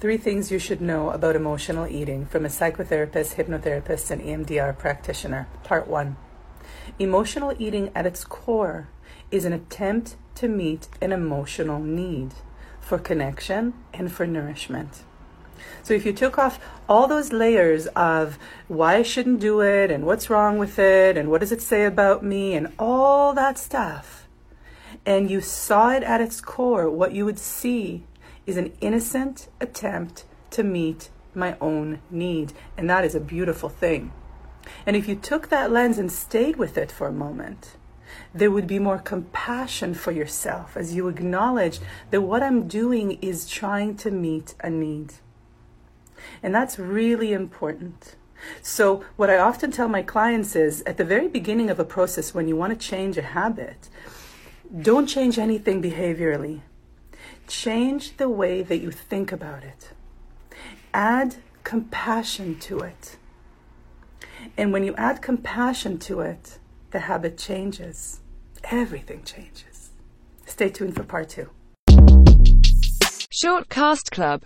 Three things you should know about emotional eating from a psychotherapist, hypnotherapist, and EMDR practitioner. Part one Emotional eating at its core is an attempt to meet an emotional need for connection and for nourishment. So if you took off all those layers of why I shouldn't do it and what's wrong with it and what does it say about me and all that stuff, and you saw it at its core, what you would see is an innocent attempt to meet my own need. And that is a beautiful thing. And if you took that lens and stayed with it for a moment, there would be more compassion for yourself as you acknowledge that what I'm doing is trying to meet a need. And that's really important. So, what I often tell my clients is at the very beginning of a process, when you want to change a habit, don't change anything behaviorally. Change the way that you think about it. Add compassion to it. And when you add compassion to it, the habit changes. Everything changes. Stay tuned for part two. Short Cast Club